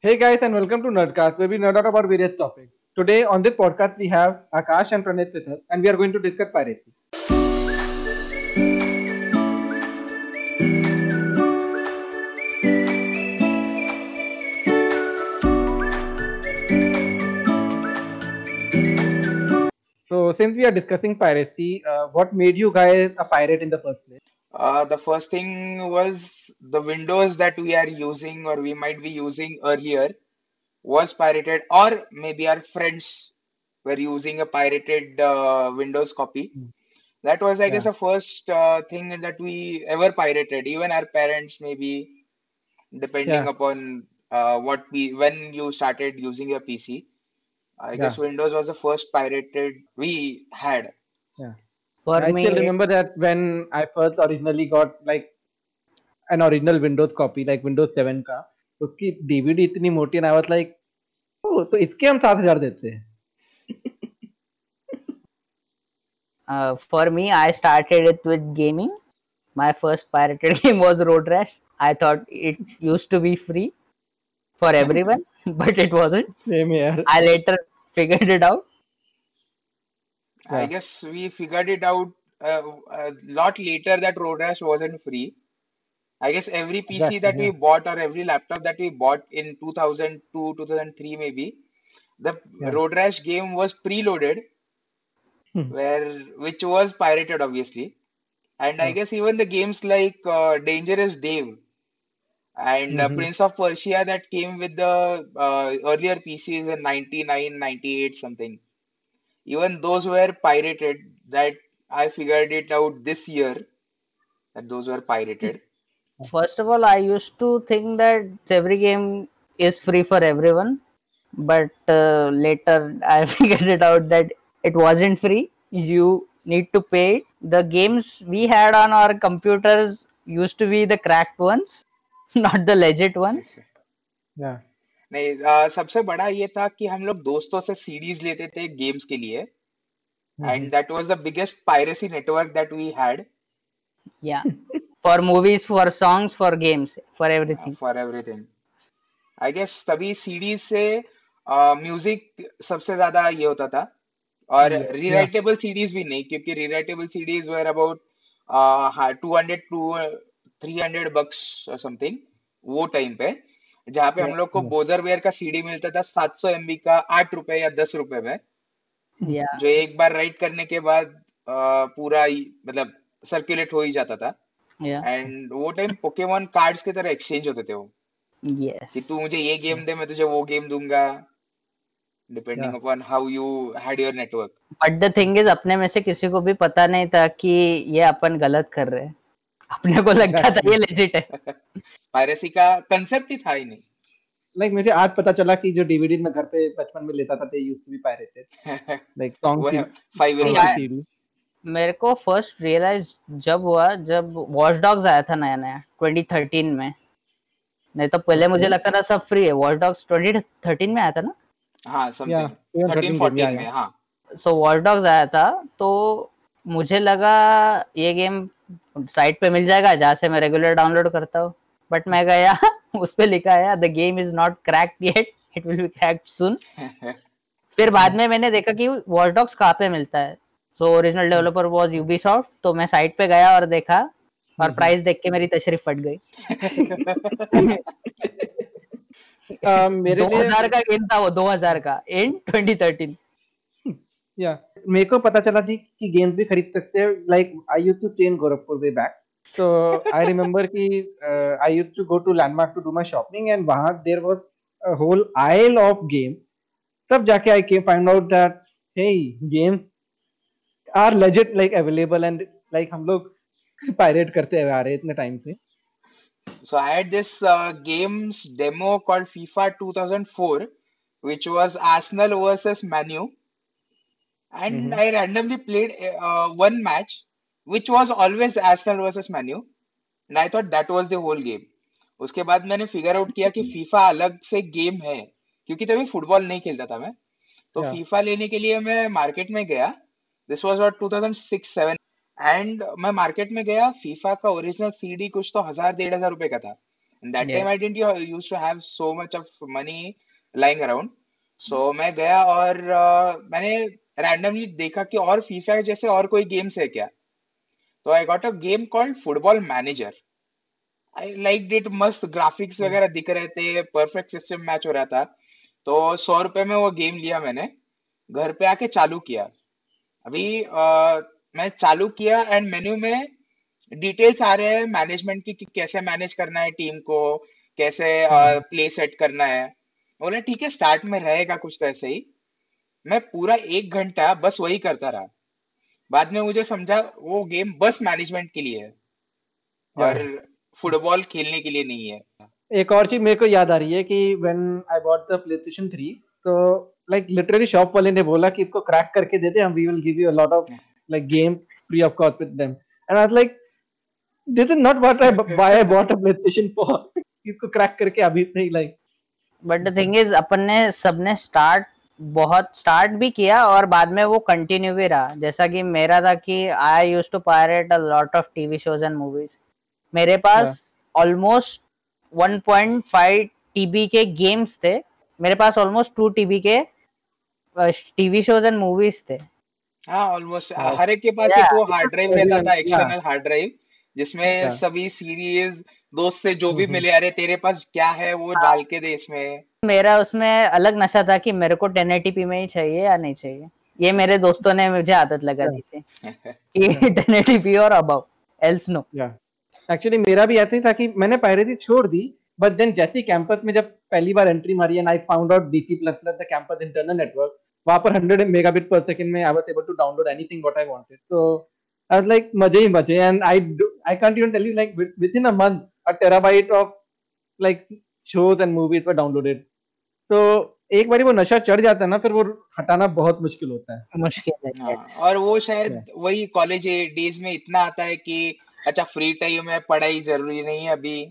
Hey guys, and welcome to Nerdcast, where we nerd out about various topics. Today on this podcast, we have Akash and Pranit with us, and we are going to discuss piracy. So, since we are discussing piracy, uh, what made you guys a pirate in the first place? Uh, the first thing was the Windows that we are using or we might be using earlier was pirated, or maybe our friends were using a pirated uh, Windows copy. Hmm. That was, I guess, the first uh, thing that we ever pirated. Even our parents, maybe depending yeah, upon uh, what we when you started using your PC. I guess Windows was the first pirated we had. yeah. For I still remember that when I first originally got like an original Windows copy like Windows seven का उसकी DVD इतनी मोटी ना मतलब like तो इसके हम सात हज़ार देते for me I started it with gaming my first pirated game was Road Rash I thought it use to be free for every but it was it I later figure it out Yeah. I guess we figured it out uh, a lot later that road rash wasn't free. I guess every PC that we bought or every laptop that we bought in 2002, 2003 maybe, the yeah. Road Rash game was preloaded, Hmm. where which was pirated obviously. And I guess even the games like uh, Dangerous Dave and uh, Mm-hmm. Prince of Persia that came with the uh, earlier PCs in 99, 98 something, even those were pirated. That I figured it out this year that those were pirated First of all, I used to think that every game is free for everyone, but uh, later I figured it out that it wasn't free. You need to pay. The games we had on our computers used to be the cracked ones, not the legit ones. Yeah. नहीं अ, सबसे बड़ा ये था कि हम लोग दोस्तों से सीडीज लेते थे गेम्स के लिए Mm-hmm. And that was the biggest piracy network that we had Yeah, for movies, for songs, for games, for everything. For everything I guess तभी सीडीज से म्यूज़िक सबसे ज़्यादा ये होता था और. Yeah. रीराइटेबल सीडीज भी नहीं क्योंकि rewritable CDs were about two hundred to three hundred bucks something वो टाइम पे जहाँ पे हम लोग को बोजर वेयर का सीडी मिलता था सात सौ एमबी का आठ रुपए या दस रुपए में Yeah, जो एक बार राइट करने के बाद पूरा मतलब सर्कुलेट हो ही जाता था एंड वो टाइम पोकेमोन कार्ड्स की तरह एक्सचेंज होते थे वो। कि तू मुझे ये गेम दे मैं तुझे वो गेम दूँगा। Depending upon how you had your network but the thing is अपने में से किसी को भी पता नहीं था कि ये अपन गलत कर रहे हैं। अपने को लगता था ये लेजिट है। पायरेसी का कंसेप्ट ही था ही नहीं। लाइक Like मुझे आज पता चला कि जो डीवीडी मैं घर पे बचपन में लेता था used to be pirated. Like song वो है फाइव मेरे को फ़र्स्ट रियलाइज़ जब हुआ जब वॉच डॉग्स आया था नया नया 2013 में। नहीं तो पहले मुझे लगता था सब फ्री है। वॉच डॉग्स 2013 में आया था ना? हाँ समथिंग 2013 थर्टीन game. में हाँ। सो वॉच डॉग्स आया था तो मुझे लगा ये गेम साइट पे मिल जाएगा जहाँ से मैं रेगुलर डाउनलोड करता हूँ। बट मैं गया उस पे लिखा है the game is not cracked yet it will be cracked soon फिर बाद में मैंने देखा कि वॉच डॉग्स कहाँ पे मिलता है। So original developer was Ubisoft तो मैं साइट पे गया और देखा और। प्राइस देख के मेरी तशरीफ़ फट गई। Uh, मेरे लिए 2000 का गेम था वो 2000 का इन 2013 या मेरे को पता चला जी कि गेम्स भी खरीद सकते हैं like I used to train Gorakhpur way back so I remember कि I used to go to Landmark to do my shopping and वहाँ there was a whole aisle of game तब जाके I came find out that hey games are legit like available and like हम लोग pirate करते हुए आ रहे इतने time से So I had this uh, games demo called FIFA 2004, which was Arsenal versus Manu, and Mhm. I randomly played uh, one match, which was always Arsenal versus Manu, and I thought that was the whole game. उसके बाद मैंने figure out किया कि FIFA अलग से game है क्योंकि तभी फुटबॉल नहीं खेलता था मैं तो. फीफा लेने के लिए मैं मार्केट में गया दिस वाज अबाउट 2006 7 एंड मैं मार्केट में गया फीफा का ओरिजिनल सीडी कुछ तो हज़ार डेढ़ हज़ार रुपए का था। That Yeah. time I didn't u- used to have so much of money lying around. मैं गया और uh, मैंने randomly देखा कि और फीफा जैसे और कोई गेम्स है क्या? तो I got a game called football manager I like it मस्त ग्राफिक्स वगैरह दिख रहे थे परफेक्ट सिस्टम मैच हो रहा था। तो सौ रुपए में वो गेम लिया मैंने। घर पे आके चालू किया। अभी अ, मैं चालू किया एंड मेन्यू में डिटेल्स आ रहे हैं मैनेजमेंट की कि कैसे मैनेज करना है टीम को कैसे हम्म, प्ले सेट करना है। बोले ठीक है स्टार्ट में रहेगा कुछ तो ऐसे ही। मैं पूरा एक घंटा बस वही करता रहा। बाद में मुझे समझा वो गेम बस मैनेजमेंट के लिए है। और फुटबॉल खेलने के लिए नहीं है। एक और चीज़ मेरे को याद आ रही है कि when I bought the PlayStation 3 तो लाइक लिटरली शॉप वाले ने बोला कि इसको क्रैक करके दे दे हम we will give you a lot of like game free of cost with them and I was like this is not what I why I bought a PlayStation for इसको क्रैक करके अभी नहीं like but the thing is अपन ने सबने start बहुत start भी किया और बाद में वो कंटिन्यू भी रहा। जैसा कि मेरा था कि I use to pirate a lot of TV shows and movies मेरे पास ऑलमोस्ट 1.5 टीबी के गेम्स थे। मेरे पास ऑलमोस्ट 2 टीबी के टीवी शोज़ एंड मूवीज़ थे हाँ ऑलमोस्ट। हर एक के पास एक वो हार्ड ड्राइव रहता था एक्सटर्नल हार्ड ड्राइव जिसमें सभी सीरीज़ दोस्त से जो भी हम्म। मिले अरे तेरे पास क्या है वो हाँ। डाल के दे इसमें. मेरा उसमें अलग नशा था कि मेरे को 1080p में ही चाहिए या नहीं चाहिए. ये मेरे दोस्तों ने मुझे आदत लगा दी थी कि 1080p और अबव एल्स नो एक्चुअली मेरा भी ऐसे ही था कि मैंने पायरेसी छोड़ दी बट देन जैसे कैंपस में जब पहली बार एंट्री मारी and I found out DC plus plus the campus internal network वहाँ पर 100 मेगाबिट पर सेकंड में I was able to download anything what I wanted so I was like मज़े ही मज़े. And I I can't even tell you like within a month a terabyte of like shows and movies were downloaded तो एक बारी वो नशा चढ़ जाता है ना फिर वो हटाना बहुत मुश्किल होता है। मुश्किल है हाँ, और वो शायद वही कॉलेज डेज़ में इतना आता है कि अच्छा फ्री टाइम है पढ़ाई ज़रूरी नहीं है अभी।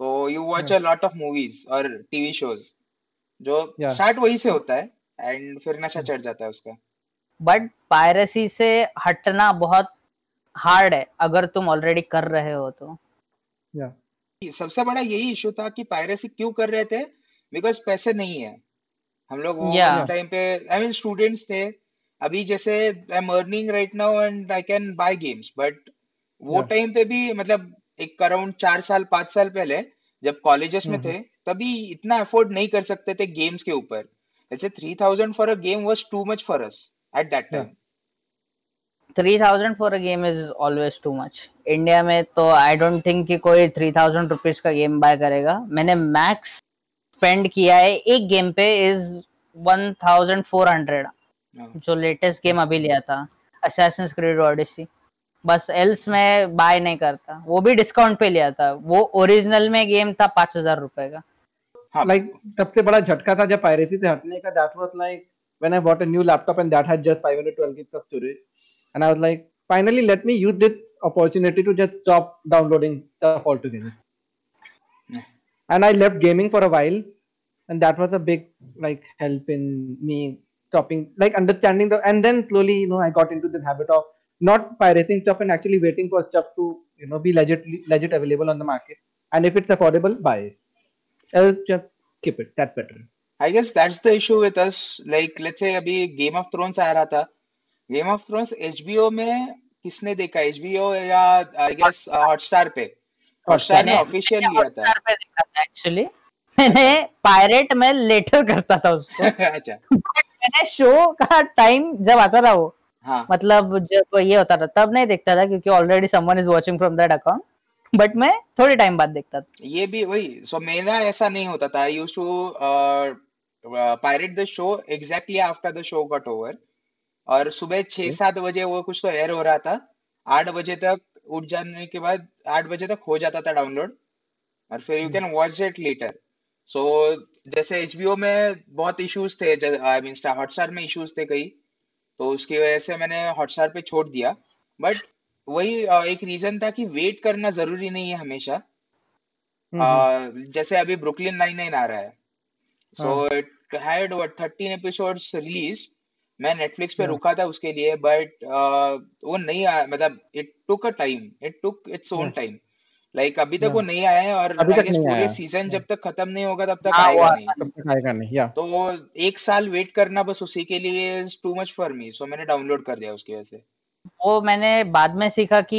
तो you watch a lot of movies और टीवी शोज़ जो स्टार्ट वही से होता है। एंड फिर नशा चढ़ जाता है उसका। बट पायरेसी से हटना बहुत हार्ड है अगर तुम ऑलरेडी कर रहे हो तो। या सबसे बड़ा यही इशू था कि पायरेसी क्यों कर रहे थे? बिकॉज़ पैसे नहीं है। हम लोग वो Yeah. टाइम पे आई मीन स्टूडेंट्स थे। अभी जैसे I am earning right now and I can buy games but वो टाइम Yeah. पे भी मतलब एक अराउंड चार साल पाँच साल पहले जब कॉलेजेस में हम्म। थे तभी इतना अफोर्ड नहीं कर सकते थे गेम्स के ऊपर। जैसे three thousand for a game was too much for us at that Yeah. 3000 for a game is always too much India में तो आई डोंट थिंक कि कोई 3000 रुपीस का गेम बाय करेगा। मैंने मैक्स स्पेंड किया है एक गेम पे इज़ 1400 जो लेटेस्ट गेम अभी लिया था असैसिन्स क्रीड ओडिसी बस एल्स में बाय नहीं करता। वो भी डिस्काउंट पे लिया था। वो ओरिजिनल में गेम था पाँच हज़ार रुपए का। हाँ like सबसे बड़ा झटका था जब पायरेसी से हटने का that was like when I bought a new laptop and that had just 512 gigs of storage and I was like finally let me use this opportunity to just stop downloading stuff altogether and I left gaming for a while and that was a big like help in me stopping like understanding the and then slowly you know I got into the habit of not pirating stuff and actually waiting for stuff to you know be legit legit available on the market and if it's affordable buy it Else just skip it. That's better. I guess that's the issue with us like let's say अभी game of thrones आ रहा था। Game of thrones HBO में किसने देखा? HBO या I guess Hotstar पे। Hotstar ने official लिया था। Hotstar पे देखा था एक्चुअली मैंने पायरेट में लेटर करता था उसको। अच्छा। मैंने शो का टाइम जब आता था वो हाँ। मतलब जब ये होता था तब नहीं देखता था क्योंकि already someone is watching from that account but मैं थोड़े टाइम बाद देखता था। ये भी वही सो so, मेरा ऐसा नहीं होता था। Used to pirate the show exactly after the show got over और सुबह छह सात बजे वो कुछ तो एयर हो रहा था। आठ बजे तक उठ जाने के बाद आठ बजे तक हो जाता था डाउनलोड और फिर you. Can watch it later so जैसे एचबीओ में बहुत इश्यूज़ थे आई मीन हॉटस्टार में इश्यूज़ थे कई। तो उसकी वजह से मैंने हॉटस्टार पे छोड़ दिया। बट वही एक रीजन था कि वेट करना ज़रूरी नहीं है हमेशा। Mhm. Uh, जैसे अभी ब्रुकलिन नाइन नाइन आ रहा है। So it had what thirteen episodes release मैं नेटफ्लिक्स पे रुका था उसके लिए बट वो नहीं आया मतलब it took a time it took its own time like अभी तक वो नहीं आया है और पूरे सीज़न जब तक खत्म नहीं होगा तब तक हाँ, आएगा नहीं। तब तक आएगा नहीं या। तो एक साल वेट करना बस उसी के लिए is too much for me so मैंने डाउनलोड कर दिया उसकी वजह से। वो मैंने बाद में सीखा कि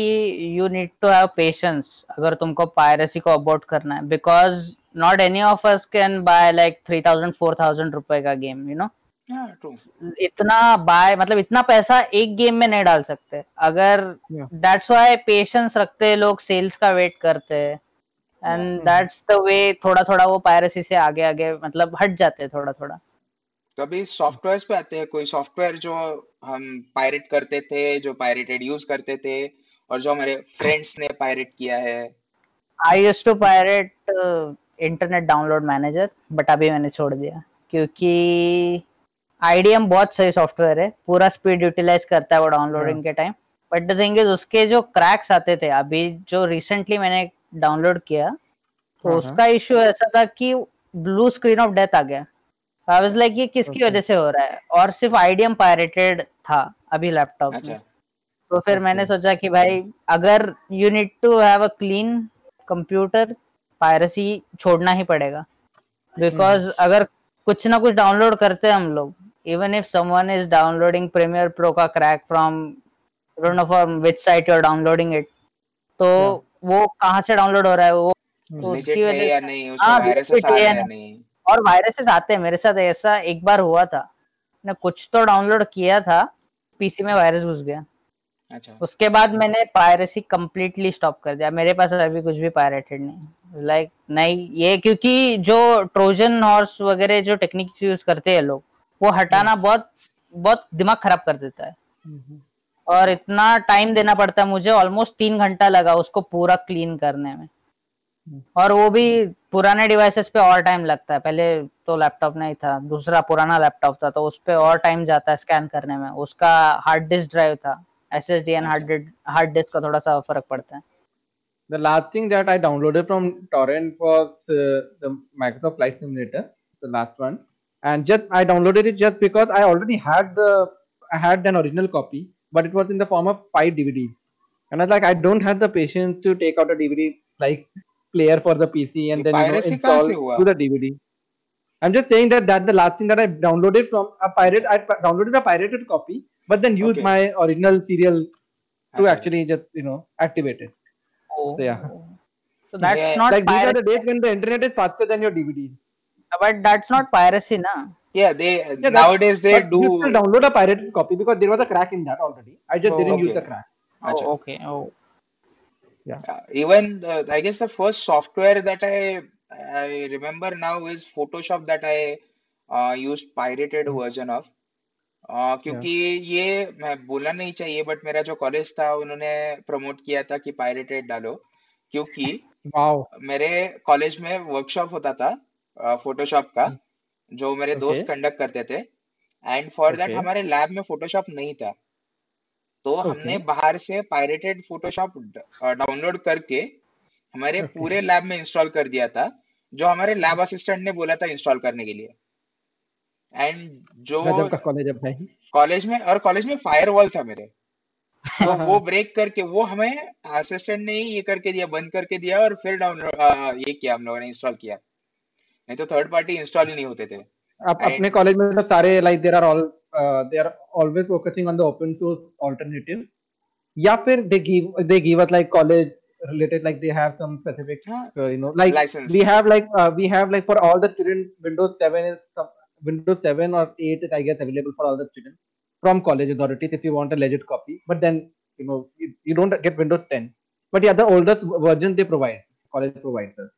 you need to have patience अगर तुमको पायरेसी को अबॉर्ट करना है because not any of us can buy like three thousand four thousand रुपए का गेम यू नो हाँ इतना बाय मतलब इतना पैसा एक गेम में नहीं डाल सकते। अगर Yeah. दैट्स व्हाई पेशेंस रखते हैं लोग सेल्स का वेट करते हैं। एंड. दैट्स द वे थोड़ा थोड़ा वो पायरेसी से आगे आगे मतलब हट जाते हैं थोड़ा थोड़ा तो अभी सॉफ्टवेयर पे आते हैं कोई सॉफ्टवेयर जो हम पायरेट करते थे जो पायरेटेड यूज़ करते थे और जो हमारे फ्रेंड्स ने पायरेट किया है। I use to pirate internet download manager but अभी मैंने छोड़ दिया क्योंकि आईडीएम बहुत सही सॉफ्टवेयर है पूरा स्पीड यूटिलाइज करता है वो डाउनलोडिंग के time but the thing is उसके जो क्रैक्स आते थे अभी जो रिसेंटली मैंने डाउनलोड किया तो हाँ, उसका इश्यू ऐसा था कि ब्लू स्क्रीन ऑफ़ डेथ आ गया। आई वाज लाइक ये किसकी Okay. वजह से हो रहा है? और सिर्फ़ आईडीएम पायरेटेड था अभी लैपटॉप में। अच्छा। तो फिर Okay. मैंने सोचा कि भाई अगर you need to have a clean computer piracy छोड़ना ही पड़ेगा। बिकॉज़ अगर कुछ ना कुछ डाउनलोड करते हैं हम लोग even if someone is downloading Premiere Pro का crack from don't know from which site you are downloading it तो वो कहाँ से डाउनलोड हो रहा है? वो तो उसकी वजह या से नहीं? हाँ, उसमें आ रहे या हैं या नहीं। और वायरसेस आते हैं। मेरे साथ ऐसा एक बार हुआ था। मैंने कुछ तो डाउनलोड किया था। पीसी में वायरस घुस गया। अच्छा। उसके बाद मैंने पायरेसी कंप्लीटली स्टॉप कर दिया। मेरे पास अभी कुछ भी पायरेटेड नहीं लाइक like, नहीं ये क्योंकि जो ट्रोजन हॉर्स वगैरह जो टेक्निक्स यूज़ करते हैं लोग वो हटाना बहुत बहुत दिमाग खराब कर देता है। और इतना टाइम देना पड़ता है मुझे। ऑलमोस्ट तीन घंटा लगा उसको पूरा क्लीन करने में। और वो भी पुराने डिवाइसेस पे और टाइम लगता है पहले तो लैपटॉप नहीं था दूसरा पुराना लैपटॉप था तो उस पे और टाइम जाता है स्कैन करने में उसका हार्ड डिस्क ड्राइव था S S D and hard hard disk का थोड़ा सा फ़र्क पड़ता है The last thing that I downloaded from torrent was uh, the Microsoft Flight Simulator, the last one, and just I downloaded it just because I already had the I had an original copy, but it was in the form of five DVDs, and I was like I don't have the patience to take out a DVD like player for the PC and then you know, install to the DVD. I'm just saying that that the last thing that I downloaded from a pirate, I downloaded a pirated copy, but then used okay. my original serial to actually just you know activate it. Oh. So, yeah. Oh. So that's yeah. not like these are the days when the internet is faster than your DVD. But that's not piracy, na. Yeah, they yeah, nowadays they do. You still download a pirated copy because there was a crack in that already. I just oh, didn't okay. use the crack. Oh, okay. Oh. yeah. yeah even the, i guess the first software that i i remember now is photoshop that i uh, used pirated hmm. version of. Uh, क्योंकि ये मैं बोलना नहीं चाहिए but मेरा जो college था उन्होंने प्रमोट किया था कि पायरेटेड डालो। क्योंकि मेरे कॉलेज में वर्कशॉप होता था फोटोशॉप का hmm. जो मेरे दोस्त कंडक्ट करते थे। एंड फॉर दैट हमारे लैब में फोटोशॉप नहीं था। तो okay. हमने बाहर से पायरेटेड फोटोशॉप डाउनलोड करके हमारे Okay. पूरे लैब में इंस्टॉल कर दिया था जो हमारे लैब असिस्टेंट ने बोला था इंस्टॉल करने के लिए। एंड जो कॉलेज कॉलेज में और कॉलेज में फायरवॉल था मेरे। तो वो ब्रेक करके वो हमें असिस्टेंट ने ही ये करके दिया बंद करके दिया और फिर डाउनलोड ये किया हम लोगों ने इंस्टॉल किया। नहीं तो थर्ड पार्टी इंस्टॉल ही नहीं होते थे। अपने कॉलेज में तो सारे like there are all they are always focusing on the open source alternative या फिर they give they give us like college related like they have some specific you know like we have like we have like for all the student Windows 7 is Windows 7 और 8 is I guess available for all the student from college authorities if you want a legit copy but then you know you don't get Windows 10 but yeah the oldest version they provide college provide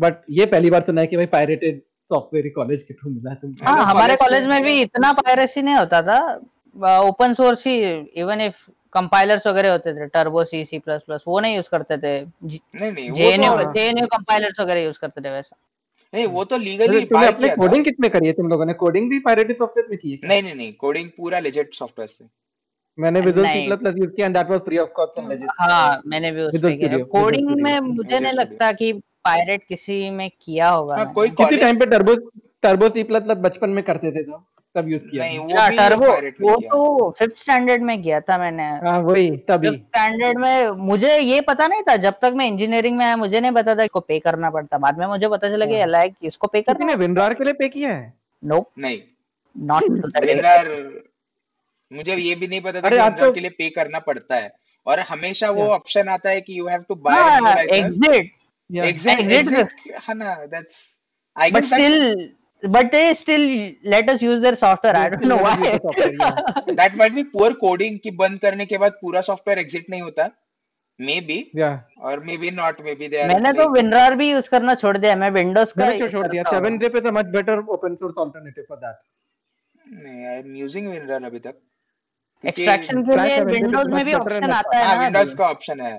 but ये पहली बार सुना है कि भाई pirated software college के through मिला है तुमको। हाँ तो हमारे कॉलेज में भी इतना पायरेसी नहीं होता था। ओपन सोर्स ही इवन इफ़ कंपाइलर्स वगैरह होते थे Turbo C C plus plus वो नहीं यूज़ करते थे। नहीं नहीं वो जेएनयू तो। जेएनयू कंपाइलर्स वगैरह यूज़ करते थे वैसा। नहीं वो तो लीगली तुमने बाय अपने कोडिंग कितने करी है तुम लोगों ने? कोडिंग भी पायरेटेड सॉफ्टवेयर में की है नहीं नहीं नहीं कोडिंग पूरा लेजिट सॉफ्टवेयर से। मैंने Visual C plus plus use किया and that was free of cost and legit हाँ मैंने भी उस पे किया। कोडिंग में मुझे नहीं लगता कि पायरेट किसी में किया होगा हाँ कोई किसी टाइम पे Turbo Turbo C plus plus बचपन में करते थे तो तब यूज़ किया। नहीं वो टर्बो वो तो फिफ्थ स्टैंडर्ड में किया था मैंने। हाँ वही तभी। फिफ्थ स्टैंडर्ड में मुझे ये पता नहीं था जब तक मैं इंजीनियरिंग में आया मुझे नहीं पता था इसको पे करना पड़ता। बाद में मुझे पता चला कि हाँ। लाइक इसको पे करना विनरार के लिए पे किया है? नो नहीं। नॉट टू दैट विनर मुझे ये भी नहीं पता था कि आज तो के लिए पे करना पड़ता है। और हमेशा वो ऑप्शन आता है कि यू हैव टू बाय हाँ एग्जिट या एग्जिट एग्जिट एग्जिट है ना that's but still but they still let us use their software. I don't know why. yeah. That might be poor coding कि बंद करने के बाद पूरा सॉफ्टवेयर एग्जिट नहीं होता। Maybe yeah. और maybe not maybe they are मैंने तो WinRAR भी यूज़ करना छोड़ दिया मैं विंडोज़ का मैंने क्यों छोड़ दिया। करता हूँ। 7zip is much better open source alternative for that नहीं एम यूजिंग विनरर अभी तक। एक्सट्रैक्शन के लिए 7zip is विंडोज़ में much भी ऑप्शन आता है हाँ ना विंडोज़ का ऑप्शन है।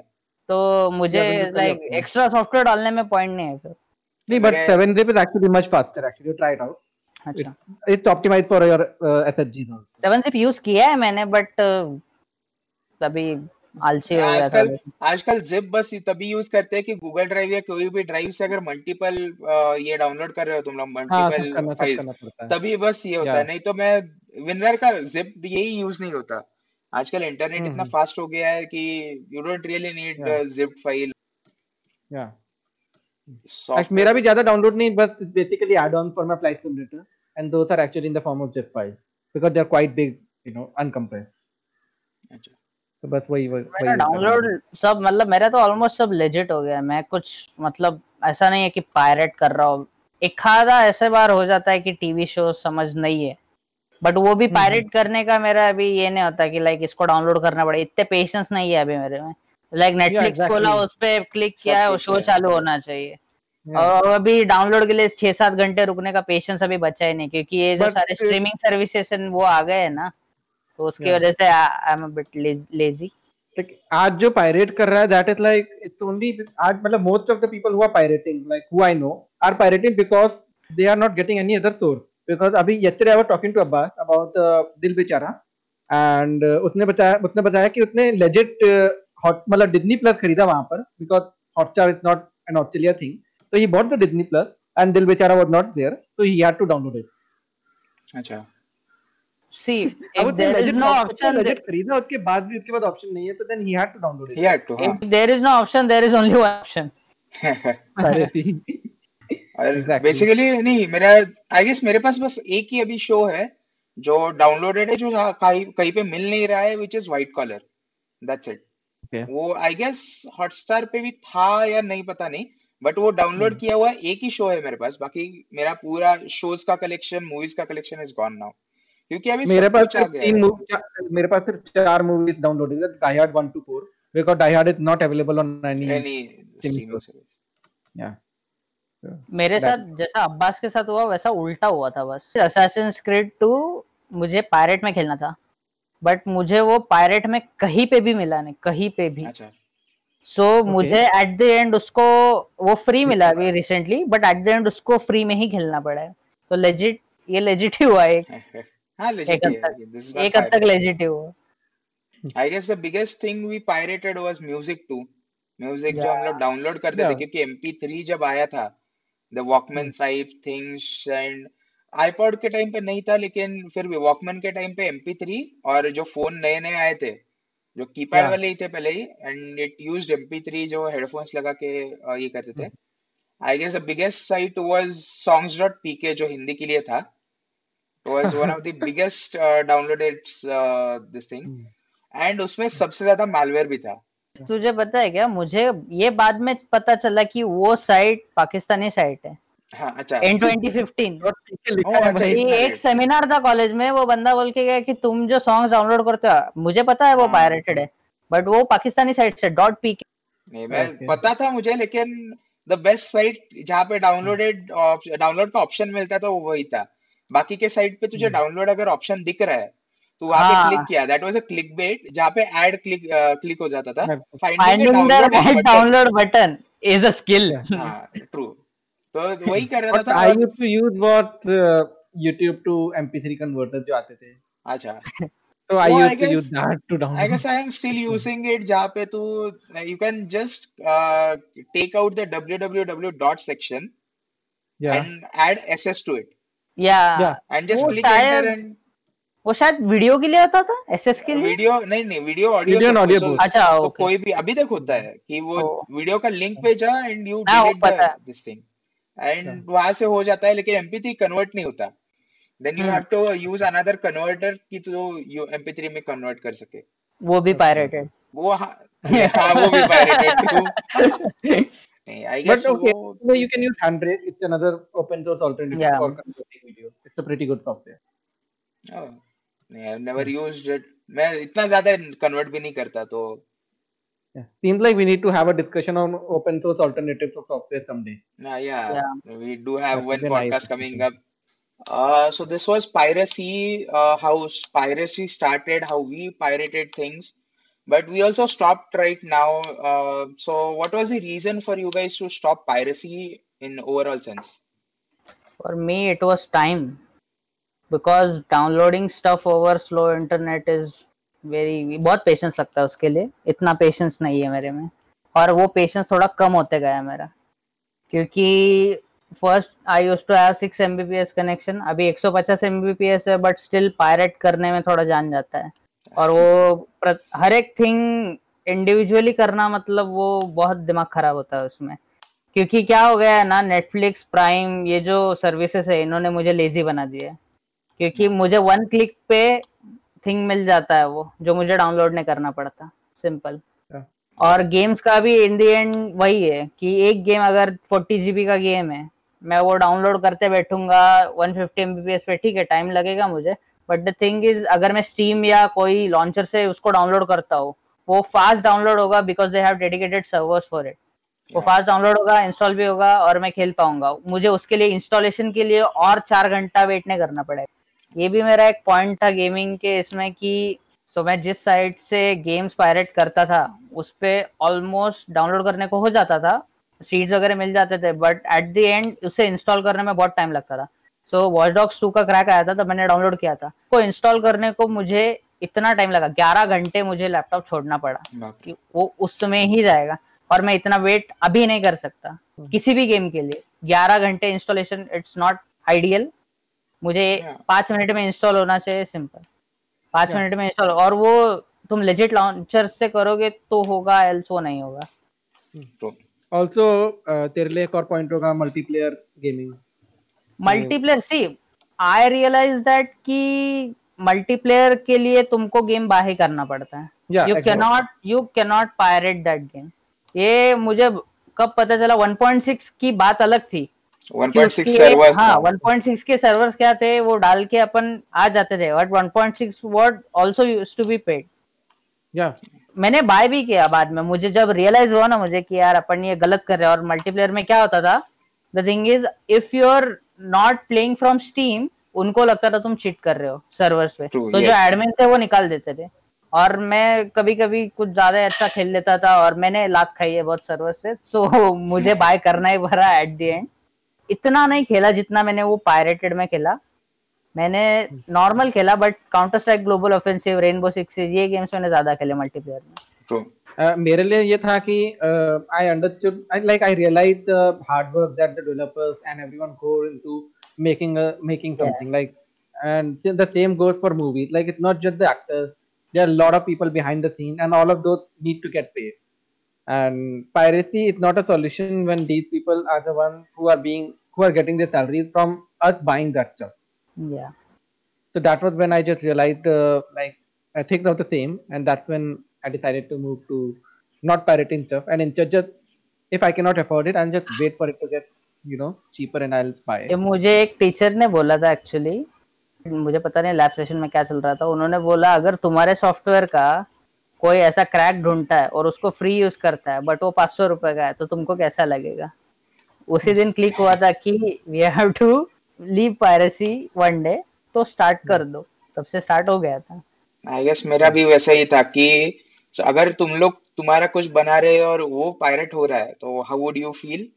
तो मुझे लाइक एक्स्ट्रा सॉफ्टवेयर डालने में पॉइंट नहीं है फिर। नहीं but मेरे 7zip is actually much faster actually you try it out. अच्छा। It's optimized for your uh, SSGs also seven zip use किया है मैंने बट अभी आलसी हो गया था। आजकल आजकल जिप बस तभी यूज़ करते हैं कि गूगल ड्राइव या कोई भी ड्राइव से अगर मल्टीपल ये डाउनलोड कर रहे हो तुम लोग मल्टीपल फाइल्स करना पड़ता है। तभी बस ये होता है। नहीं तो मैं विनर का जिप यही यूज़ नहीं होता। आजकल इंटरनेट हम्म इतना हम्म। फास्ट हो गया है कि you don't really need yeah. Zip file Like, software मेरा भी ज़्यादा डाउनलोड नहीं बस basically add on for my flight simulator and those are actually in the form of zip files because they are quite big you know uncompressed. अच्छा। तो बस वही वही मेरा वही होता है। डाउनलोड मेरा सब मतलब मेरा तो ऑलमोस्ट सब लेजिट हो गया है। मैं कुछ मतलब ऐसा नहीं है कि पायरेट कर रहा हूँ। एक आधा ऐसे बार हो जाता है कि टीवी शो समझ नहीं है। बट वो भी हम्म हम्म। पायरेट करने का मेरा अभी ये नहीं होता कि लाइक इसको डाउनलोड करना पड़े। इतने पेशेंस नहीं है अभी मेरे में। लाइक नेटफ्लिक्स खोला उस पे क्लिक किया है। शो चालू होना चाहिए। और अभी डाउनलोड के लिए छह सात घंटे रुकने का पेशेंस अभी बचा ही नहीं क्योंकि ये जो सारे स्ट्रीमिंग सर्विसेज़ वो आ गए हैं ना। तो उसकी वजह से I am a bit lazy like आज जो पायरेट कर रहा है that is like it's only आज मतलब most of the people who are pirating like who I know are pirating because they are not getting any other source because अभी yesterday I was talking to Abbas about uh, दिल Bechara and uh, उसने बताया उसने बताया कि उसने legit hot मतलब Disney plus खरीदा वहाँ पर because Hotstar is not an Australia thing so he bought the Disney Plus and Dil Bechara was not there so he had to download it अच्छा सी if there is no option legit खरीदा उसके बाद भी उसके बाद option नहीं है तो then he had to download he had to हाँ if there is no option there is only one option Exactly. Basically नहीं मेरा आई गेस मेरे पास बस एक ही अभी शो है जो डाउनलोडेड है जो कहीं कहीं पे मिल नहीं रहा है which is white collar that's it वो आई गेस हॉटस्टार पे भी था या नहीं पता नहीं बट वो डाउनलोड hmm. किया हुआ एक ही शो है मेरे पास बाकी मेरा पूरा शोज़ का कलेक्शन मूवीज़ का कलेक्शन इज़ गॉन नाउ क्योंकि अभी मेरे पास तीन मूवी मेरे पास सिर्फ़ चार मूवीज़ डाउनलोडेड है Die Hard 1 to 4 because Die Hard is not available on any any streaming service या मेरे साथ जैसा अब्बास के साथ हुआ वैसा उल्टा हुआ था बस। असैसिन्स क्रीड 2 मुझे पायरेट में खेलना था। बट मुझे वो पायरेट में कहीं पे भी मिला नहीं कहीं पे भी। अच्छा। सो so, ओके मुझे एट द एंड उसको वो फ्री मिला अभी recently but at the end उसको फ्री में ही खेलना पड़ा है। तो लेजिट ये लेजिट ही हुआ एक। हाँ एक लेजिट हद है तक। एक हद तक लेजिट ही हुआ। I guess the biggest thing we pirated was music to music जो हम लोग डाउनलोड करते थे क्योंकि MP3 जब आया था the Walkman five things and iPod के टाइम पे नहीं था लेकिन फिर भी वॉकमैन के टाइम पे MP3 और जो फ़ोन नए नए आए थे जो कीपैड या वाले ही थे पहले ही एंड इट यूज्ड MP3 जो हेडफोन्स लगा के ये करते थे। I guess the biggest site was songs.pk जो हिंदी के लिए था। Was one of the biggest uh, downloaded uh, this thing and उसमें सबसे ज़्यादा malware भी था। तुझे पता है क्या? मुझे ये बाद में पता चला कि वो साइट पाकिस्तानी साइट है। हाँ अच्छा। इन 2015 है अच्छा कि इतना एक सेमिनार था कॉलेज में वो बंदा बोल के गया कि तुम जो सॉन्ग डाउनलोड करते हो मुझे पता है वो हाँ। पायरेटेड है बट वो पाकिस्तानी साइट से डॉट पी ओके पता था मुझे लेकिन द बेस्ट साइट जहाँ पे डाउनलोडेड डाउनलोड का ऑप्शन मिलता था वो वही था। बाकी के साइट पे तुझे डाउनलोड अगर ऑप्शन दिख रहा है तो वहाँ पे क्लिक किया। That was a click bait जहाँ पे ऐड क्लिक क्लिक हो जाता था। Finding the download button is a skill हाँ ट्रू तो वही कर रहा था I used to use what YouTube to MP3 converter जो आते थे। अच्छा। तो I used to use that to download I guess I am still using it जहाँ पे तू you can just take out the www. section yeah and add ss to it yeah, yeah. and just oh, वो शायद video के लिए होता था? SS के लिए? वीडियो नहीं नहीं वीडियो ऑडियो Video and सब audio कुछ both. अच्छा तो ओके कोई भी अभी तक होता है कि वो ओ वीडियो का लिंक भेजा and you this thing and वहाँ से हो जाता है लेकिन एमपी3 कन्वर्ट नहीं होता। Then you have to use another converter कि तो यू एमपी3 में कन्वर्ट कर सके। वो भी पायरेटेड वो हाँ हाँ वो भी पायरेटेड नहीं I But guess okay, so you can use Handbrake. It's another open source alternative या for converting video. It's a pretty good software. oh, नहीं आई नेवर यूज्ड इट मैं इतना ज़्यादा कन्वर्ट भी नहीं करता तो Yeah. Seems like we need to have a discussion on open source alternatives of software someday. nah, yeah या we do have That one be nice coming up Uh, so this was piracy, uh, how piracy started, how we pirated things, but we also stopped right now. Uh, so what was the reason for you guys to stop piracy in overall sense? For me, it was time because downloading stuff over slow internet is very बहुत patience लगता है उसके लिए। इतना patience नहीं है मेरे में। और वो पेशेंस थोड़ा कम होते गया मेरा। क्योंकि first I use to have six M B P S connection अभी 150 एमबीपीएस है बट स्टिल पायरेट करने में थोड़ा जान जाता है। और वो हर एक थिंग इंडिविजुअली करना मतलब वो बहुत दिमाग खराब होता है उसमें। क्योंकि क्या हो गया है ना नेटफ्लिक्स प्राइम ये जो सर्विसेज़ है, इन्होंने मुझे लेजी बना दिया है क्योंकि मुझे वन क्लिक पे थिंग मिल जाता है वो जो मुझे डाउनलोड नहीं करना पड़ता सिंपल और गेम्स का भी इन दी एंड वही है कि एक गेम अगर 40 जीबी का गेम है मैं वो डाउनलोड करते बैठूँगा 150 फिफ्टी एमबीपीएस पे ठीक है टाइम लगेगा मुझे बट द थिंग इज़ अगर मैं स्टीम या कोई लॉन्चर से उसको डाउनलोड करता हूँ वो फास्ट डाउनलोड होगा because they have dedicated servers for it वो फास्ट डाउनलोड होगा इंस्टॉल भी होगा और मैं खेल पाऊँगा। मुझे उसके लिए इंस्टॉलेशन के लिए और चार घंटा वेट नहीं करना पड़ेगा। ये भी मेरा एक पॉइंट था गेमिंग के इसमें कि सो मैं जिस साइट से गेम्स पायरेट करता था उस पर ऑलमोस्ट डाउनलोड करने को हो जाता था सीड्स वगैरह मिल जाते थे बट एट द एंड उसे इंस्टॉल करने में बहुत टाइम लगता था। सो वॉच डॉग्स टू का क्रैक आया था तब मैंने डाउनलोड किया था। को इंस्टॉल करने को मुझे इतना टाइम लगा ग्यारह घंटे मुझे लैपटॉप छोड़ना पड़ा कि वो उस समय ही जाएगा और मैं इतना वेट अभी नहीं कर सकता हम्म। किसी भी गेम के लिए। ग्यारह घंटे इंस्टॉलेशन इट्स नॉट आइडियल मुझे पाँच मिनट में इंस्टॉल होना चाहिए सिंपल पाँच. मिनट में इंस्टॉल और वो तुम लेजिट लॉन्चर से करोगे तो होगा एल्स वो नहीं होगा True. Also, uh, तेरे लिए एक और पॉइंट होगा multiplayer gaming multiplayer see I realize that कि मल्टीप्लेयर के लिए तुमको गेम बाहर करना पड़ता है you exactly. Cannot you cannot pirate that game ये मुझे कब पता चला 1.6 की बात अलग थी 1.6 क्योंकि servers हाँ 1.6 के सर्वर्स क्या थे? वो डाल के अपन आ जाते थे। But 1.6 word also use to be paid Yeah. मैंने बाय भी किया बाद में। मुझे जब रियलाइज़ हुआ ना मुझे कि यार अपन ये गलत कर रहे हैं और मल्टीप्लेयर में क्या होता था? The thing is if you are not playing from Steam उनको लगता था तुम चीट कर रहे हो सर्वर्स पे। True, तो yes. जो एडमिन थे वो निकाल देते थे। और मैं कभी कभी कुछ ज़्यादा अच्छा खेल लेता था और मैंने लात खाई है बहुत सर्वर से। सो so, मुझे बाय करना ही भरा एट द एंड इतना नहीं खेला जितना मैंने वो पायरेटेड में खेला। मैंने नॉर्मल खेला but Counter Strike Global Offensive Rainbow Six ये गेम्स मैंने ज़्यादा खेले मल्टीप्लेयर में। True. Uh, मेरे लिए ये था कि I understood like I realize the hard work that the developers and everyone go into making making something like and the same goes for movies. Like it's not just the actors. There are a lot of people behind the scene and all of those need to get paid. and piracy is not a solution when these people are the ones who are being who are getting their salaries from us buying that stuff Yeah. so that was when i just realized uh, like i think of the same and that's when i decided to move to not pirating stuff and instead just if i cannot afford it i'll just wait for it to get you know cheaper and i'll buy ये it मुझे एक teacher ने बोला था actually मुझे पता नहीं lab session में क्या चल रहा था उन्होंने बोला अगर तुम्हारे सॉफ्टवेयर का कोई ऐसा क्रैक ढूंढता है और उसको फ्री यूज़ करता है बट वो पाँच सौ रुपए का है तो तुमको कैसा लगेगा? उसी दिन क्लिक हुआ था कि we have to leave piracy one day तो स्टार्ट कर दो। तब से स्टार्ट हो गया था। आई गेस मेरा भी वैसा ही था कि अगर तुम लोग तुम्हारा कुछ बना रहे हो और वो पायरेट हो रहा है तो how would you feel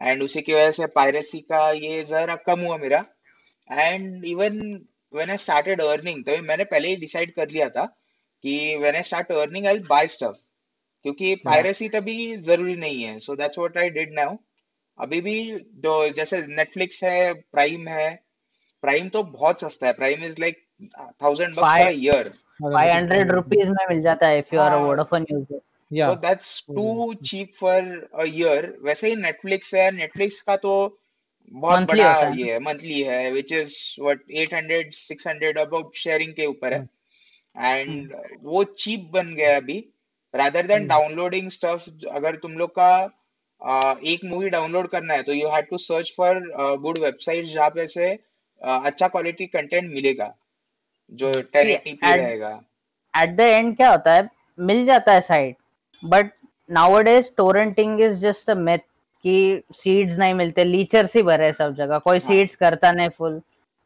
and उसी की वजह से पायरेसी का ये जरा कम हुआ मेरा। And even when I started earning तभी मैंने पहले ही डिसाइड कर लिया था कि when I start earning I buy stuff क्योंकि पायरेसी तभी ज़रूरी नहीं है. So that's what I did now अभी भी जो जैसे नेटफ्लिक्स है प्राइम है. प्राइम तो बहुत सस्ता है. Prime is like thousand bucks for year five hundred rupees में मिल जाता है इफ़ यू आर अ हाँ। Vodafone user so that's too cheap for a year वैसे ही नेटफ्लिक्स है. नेटफ्लिक्स का तो बहुत Monthly बड़ा है। ये है मंथली है which is what 800 600 about sharing के ऊपर है। एंड वो चीप बन गया अभी। Rather than. डाउनलोडिंग स्टफ़ अगर तुम लोग का अ, एक मूवी डाउनलोड करना है तो you had to search for good website जहाँ पे से अ, अच्छा क्वालिटी कंटेंट मिलेगा जो 1080p at- रहेगा। एट द एंड क्या होता है मिल जाता है site but nowadays torrenting is just a myth कि सीड्स नहीं मिलते लीचर्स ही भरे हैं सब जगह कोई हाँ। सीड्स करता नहीं फुल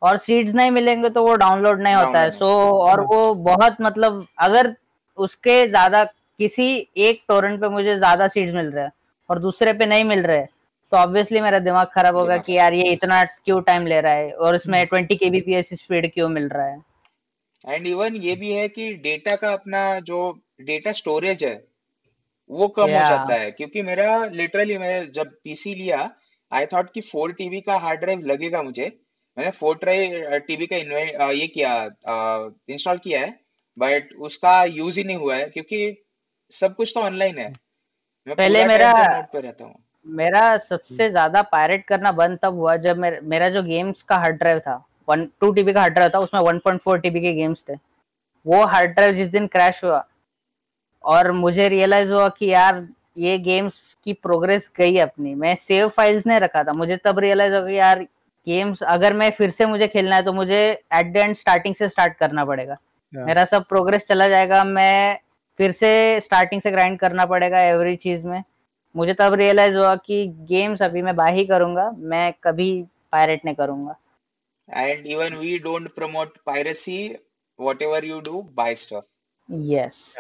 और सीड्स नहीं मिलेंगे तो वो डाउनलोड नहीं होता है। सो और वो बहुत मतलब अगर उसके ज़्यादा किसी एक टोरेंट पे मुझे ज़्यादा सीड्स मिल रहे हैं और दूसरे पे नहीं मिल रहे तो ऑब्वियसली मेरा दिमाग खराब होगा कि यार ये इतना क्यों टाइम ले रहा है और इसमें ट्वेंटी केबीपीएस स्पीड क्यों मिल रहा है? एंड इवन ये भी है कि डेटा का अपना जो डेटा स्टोरेज है वो कम हो जाता है। क्योंकि मेरा लिटरली मैं जब पीसी लिया आई थॉट कि फोर टीबी का हार्ड ड्राइव लगेगा मुझे। मैंने फोर ड्राइव टीबी का इन्वे- अ, ये किया इंस्टॉल किया है बट उसका यूज़ ही नहीं हुआ है क्योंकि सब कुछ तो ऑनलाइन है। मैं पहले पूरा मेरा- टाइम तो नोट पे रहता हूँ। मेरा सबसे ज़्यादा पायरेट करना बंद तब हुआ जब मेर, मेरा जो गेम्स का हार्ड ड्राइव था वन टू टीबी का हार्ड ड्राइव था उसमें वन पॉइंट फोर टीबी के गेम्स थे। वो हार्ड ड्राइव जिस दिन क्रैश हुआ और मुझे रियलाइज़ हुआ कि यार ये गेम्स की प्रोग्रेस गई अपनी। मैं सेव फाइल्स नहीं रखा था। मुझे तब रियलाइज़ हो गया यार गेम्स अगर मैं फिर से मुझे खेलना है तो मुझे एट द एंड स्टार्टिंग से स्टार्ट करना पड़ेगा। Yeah. मेरा सब प्रोग्रेस चला जाएगा मैं फिर से स्टार्टिंग से ग्राइंड करना पड़ेगा एवरी चीज़ में। मुझे तब रियलाइज़ हुआ कि गेम्स अभी मैं बाय ही करूँगा मैं कभी पायरेट नहीं करूँगा। And even we don't promote piracy whatever you do buy stuff yes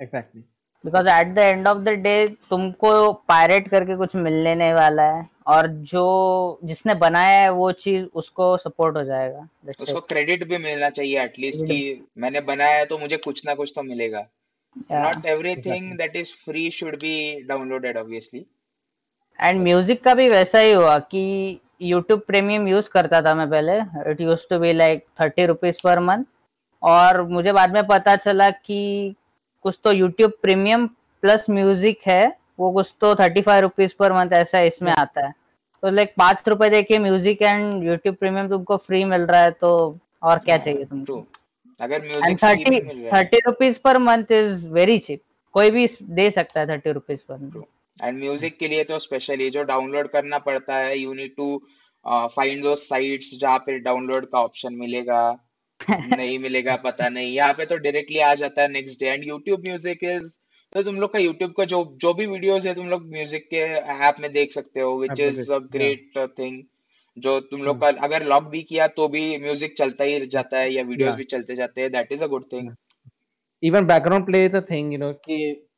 Exactly. Because at the end of the day तुमको पायरेट करके कुछ मिलने नहीं वाला है। और जो जिसने बनाया है वो चीज़ उसको सपोर्ट हो जाएगा। उसको क्रेडिट भी मिलना चाहिए एटलीस्ट कि मैंने बनाया है तो मुझे कुछ ना कुछ तो मिलेगा। Not everything that is free should be downloaded obviously and music का भी वैसा ही हुआ कि यूट्यूब प्रीमियम यूज़ करता था मैं पहले। It use to be like thirty rupees per month और मुझे बाद में पता चला कि कुछ तो यूट्यूब प्रीमियम प्लस म्यूज़िक है वो कुछ तो thirty five rupees per month ऐसा इसमें आता है। तो लाइक पाँच रुपए देखिए म्यूज़िक एंड यूट्यूब प्रीमियम तुमको फ्री मिल रहा है तो और क्या चाहिए तुमको? अगर music thirty thirty rupees per month is very cheap कोई भी दे सकता है थर्टी रुपीज़ पर मंथ एंड म्यूज़िक के लिए तो स्पेशली जो डाउनलोड करना पड़ता है यू नीड टू फाइंड दो साइट्स जहाँ पे डाउनलोड का ऑप्शन मिलेगा। नहीं मिलेगा पता नहीं। यहाँ पे तो डायरेक्टली आ जाता है next day and YouTube Music is तो तुम लोग का यूट्यूब का जो जो भी वीडियोस है तुम लोग म्यूज़िक के ऐप में देख सकते हो which is a great thing जो तुम लोग का अगर लॉक भी किया तो भी म्यूज़िक चलता ही जाता है या वीडियोस भी चलते जाते हैं that is a good thing Even background play is a thing, you know, कि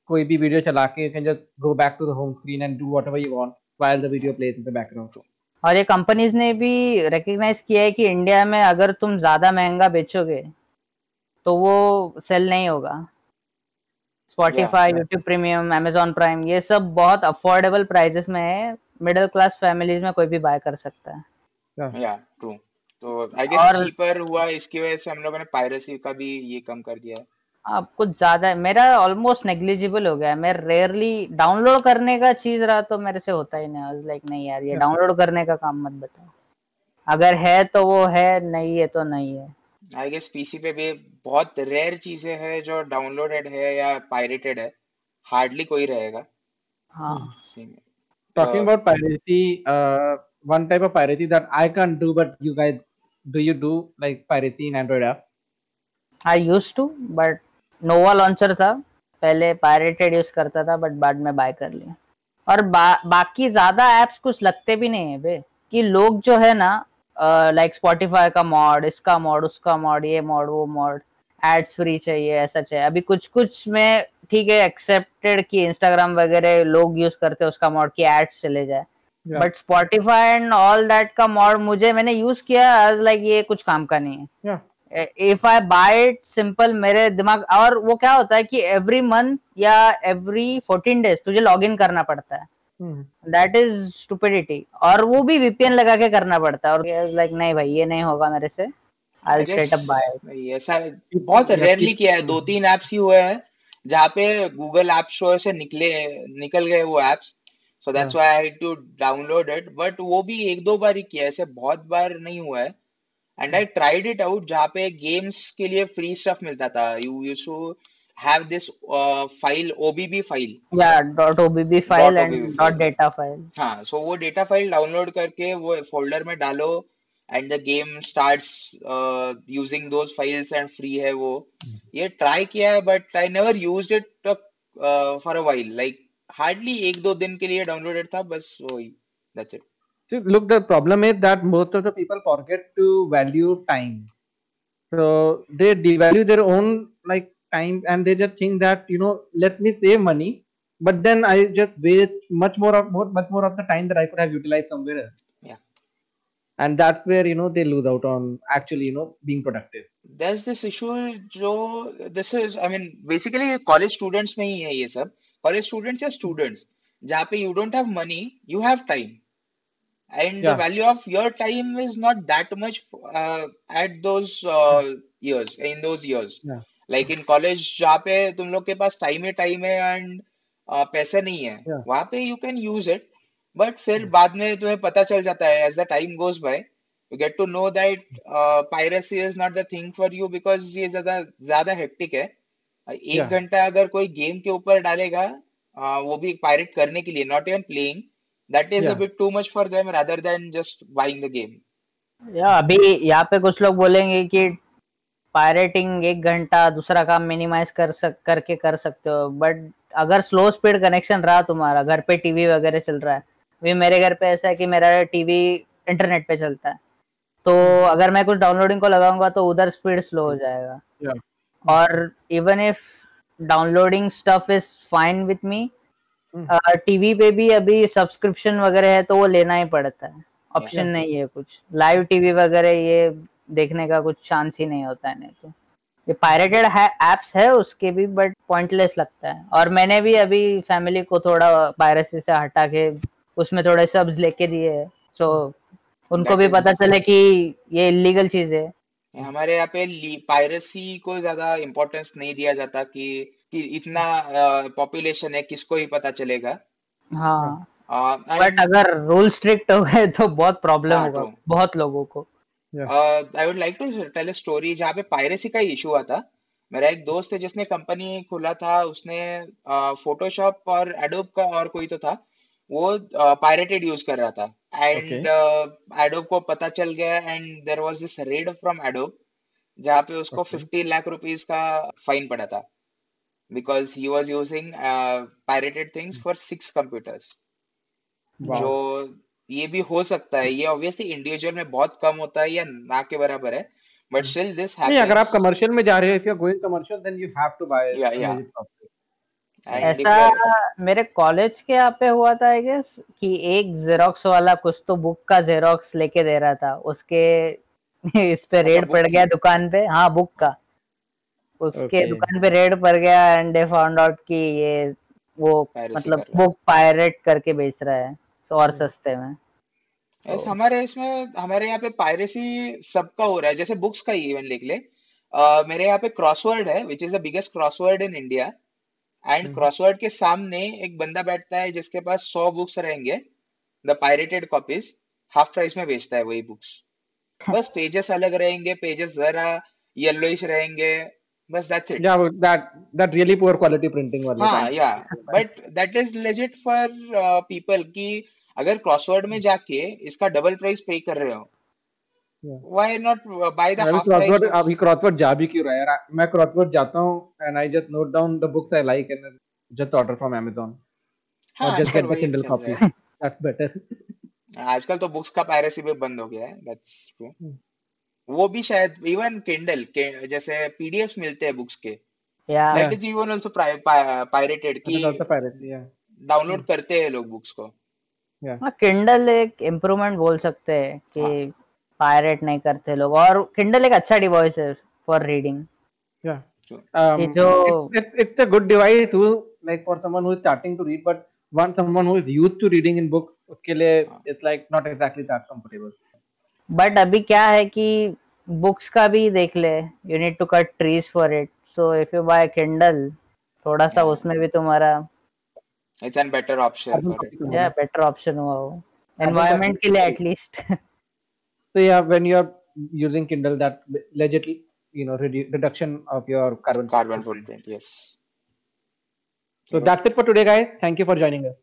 कोई भी वीडियो चला के you can just go back to the home screen and do whatever you want while the video plays in the background. और ये companies ने भी recognise किया है कि इंडिया में अगर तुम ज़्यादा महँगा बेचोगे तो वो सेल नहीं होगा। Spotify yeah. YouTube premium amazon prime ये सब बहुत अफोर्डेबल प्राइसेस में है। मिडिल क्लास फैमिलीज़ में कोई भी बाय कर सकता है। Yeah. या ट्रू तो आई गेस और- चीपर हुआ इसकी वजह से हम लोगों ने पायरेसी का भी ये कम कर दिया है। अब कुछ ज़्यादा मेरा ऑलमोस्ट नेग्लिजिबल हो गया है। मैं रेयरली डाउनलोड करने का चीज़ रहा तो मेरे से होता ही नहीं। लाइक नहीं यार ये डाउनलोड करने का काम मत बताओ। अगर है तो वो है नहीं है तो नहीं है। आई गेस पीसी पे भी बहुत रेयर चीज़ें हैं जो डाउनलोडेड है या पायरेटेड है। हार्डली कोई रहेगा। हाँ। इसी में Talking about piracy, uh, one type of piracy that I can't do, but you guys, do you do like piracy in Android app? I use to but Nova launcher था पहले pirated use करता था but बाद में bye कर लिया। और बा, बाकी ज़्यादा एप्स कुछ लगते भी नहीं है बे कि लोग जो है ना लाइक स्पॉटिफाई का मॉड इसका मॉड उसका मॉड ये मॉड वो मॉड एड्स फ्री चाहिए ऐसा चाहिए। अभी कुछ कुछ में ठीक है एक्सेप्टेड कि इंस्टाग्राम वगैरह लोग यूज़ करते हैं उसका मॉड कि एड्स चले जाए। But Spotify and all that का मॉड मुझे मैंने यूज़ किया एज लाइक ये कुछ काम का नहीं है। Yeah. If I buy it simple मेरे दिमाग और वो क्या होता है कि एवरी मंथ या एवरी फोर्टीन डेज़ तुझे लॉग इन करना पड़ता है। दैट इज़ स्टुपिडिटी और वो भी वीपीएन लगा के करना पड़ता है। और लाइक like, नहीं भाई ये नहीं होगा मेरे से। आई स्ट्रेट अप बाय ऐसा बहुत रेयरली किया है। दो तीन एप्स ही हुए हैं जहाँ पे गूगल ऐप स्टोर से निकले निकल गए वो apps so that's why I had to download it but वो भी एक दो बार ही किया ऐसे बहुत बार नहीं हुआ है। And I tried it out जहाँ पे गेम्स के लिए फ्री स्टफ़ मिलता था you used to have this uh, file OBB file yeah dot OBB file dot and OBB dot data file हाँ so वो data file download करके वो folder में डालो and the game starts uh, using those files and free है वो ये try किया है but I never used it uh, for a while like hardly एक दो दिन के लिए downloaded था बस वही that's it so look the problem is that most of the people forget to value time so they devalue their own like time and they just think that you know let me save money but then i just waste much more of more much more of the time that i could have utilized somewhere else yeah and that's where you know they lose out on actually you know being productive there's this issue jo this is i mean basically college students mein hi hai ye sab college students या students जहाँ पे you don't have money you have time And yeah. the value of your time is not that much uh, at those uh, years in those years like in college जहाँ पे तुम लोग के पास time है time है and पैसे नहीं है Yeah. वहाँ पे you can use it but फिर बाद में तुम्हें पता चल जाता है as the time goes by you get to know that piracy is not the thing for you because ये ज़्यादा ज़्यादा हेक्टिक है एक Yeah. घंटा अगर कोई गेम के ऊपर डालेगा uh, वो भी पायरेट करने के लिए not even playing that is a Yeah. Bit too much for them rather than just buying the game या अभी यहाँ पे कुछ लोग बोलेंगे कि पायरेटिंग एक घंटा दूसरा काम मिनिमाइज कर सक करके कर सकते हो बट अगर स्लो स्पीड कनेक्शन रहा तुम्हारा घर पे टीवी वगैरह चल रहा है अभी मेरे घर पे ऐसा है कि मेरा टीवी इंटरनेट पे चलता है तो अगर मैं कुछ डाउनलोडिंग को लगाऊँगा तो उधर स्पीड स्लो हो जाएगा Yeah. और even if downloading stuff is fine with me. TV पे भी अभी सब्सक्रिप्शन वगैरह है तो वो लेना ही पड़ता है। ऑप्शन नहीं है कुछ। लाइव टीवी वगैरह ये देखने का कुछ चांस ही नहीं होता है नहीं तो। ये पायरेटेड है एप्स है उसके भी बट पॉइंटलेस लगता है। और मैंने भी अभी फैमिली को थोड़ा पायरेसी से हटा के उसमें थोड़े सब्स लेके दिए है। सो उनको भी पता चले कि ये इलीगल चीज़ है। हमारे यहाँ पे पायरेसी को ज़्यादा इम्पोर्टेंस नहीं दिया जाता कि कि इतना पॉपुलेशन है किसको ही पता चलेगा। हाँ। Uh, बट and अगर रूल स्ट्रिक्ट हो गए तो बहुत प्रॉब्लम हाँ, होगा true. बहुत लोगों को। I would like to tell a story जहाँ पे पायरेसी का इशू हुआ था मेरा एक दोस्त है जिसने कंपनी खोला था उसने फोटोशॉप और एडोब का और कोई तो था वो पायरेटेड यूज़ कर रहा था। एंड एडोब को पता चल गया and there was this raid from Adobe जहाँ पे उसको फिफ्टी लाख रुपीज़ का फाइन पड़ा था। Because he was using pirated things for six computers Wow. जो ये भी हो सकता है ये ऑब्वियसली इंडिविजुअल में बहुत कम होता है या ना के बराबर है बट स्टिल दिस नहीं अगर आप कमर्शियल में जा रहे हो if you are going commercial then you have to buy Yeah, yeah. ऐसा मेरे कॉलेज के यहाँ पे हुआ था आई गेस कि एक जेरोक्स वाला कुछ तो बुक का जेरोक्स लेके दे रहा था उसके इस पे अच्छा, रेड पड़ गया दुकान पे। हाँ बुक का। उसके Okay. दुकान पे रेड पड़ गया एंड दे फाउंड आउट कि ये वो Piracy मतलब बुक पायरेट करके बेच रहा है तो और Hmm. सस्ते में यस तो- हमारे इसमें हमारे यहाँ पे पायरेसी सबका हो रहा है जैसे बुक्स का ही इवन लिख ले अ, मेरे यहाँ पे क्रॉसवर्ड है which is the biggest Crossword in India and. Crossword के सामने एक बंदा बैठता है जिसके पास सौ बुक्स रहेंगे the pirated copies half price में बेचता है वही बुक्स बस पेजेस अलग रहेंगे पेजेस जरा येलोइश रहेंगे बस that's it but that that really poor quality printing वाले हाँ या but that is legit for people कि अगर क्रॉसवर्ड में जाके इसका डबल प्राइस पे कर रहे हो why not buy the half price Crossword अभी क्रॉसवर्ड जा भी क्यों रहा है यार? मैं क्रॉसवर्ड जाता हूँ and I just note down the books I like and just order from Amazon. वही Kindle चल copy रहा है। that's better. आजकल तो बुक्स का पायरेसी भी बंद हो गया है दैट्स ट्रू. वो भी शायद इवन किंडल के जैसे पीडीएफ मिलते हैं बुक्स के। That is even also pirated की डाउनलोड करते हैं लोग बुक्स को। हाँ किंडल एक इम्प्रूवमेंट बोल सकते हैं कि हाँ। पायरेट नहीं करते लोग। और किंडल एक अच्छा डिवाइस है फॉर रीडिंग कि जो it's a good device who like for someone who is starting to read but one someone who is used to reading in book उसके लिए it's like not exactly that comfortable but अभी क्या है कि books का भी देख ले you need to cut trees for it so if you buy Kindle थोड़ा सा उसमें भी तुम्हारा इट्स एन बेटर ऑप्शन या बेटर ऑप्शन हुआ वो. एनवायरनमेंट के लिए एटलीस्ट तो या when you are using Kindle that legit you know reduction of your carbon carbon footprint yes so that's it for today guys thank you for joining us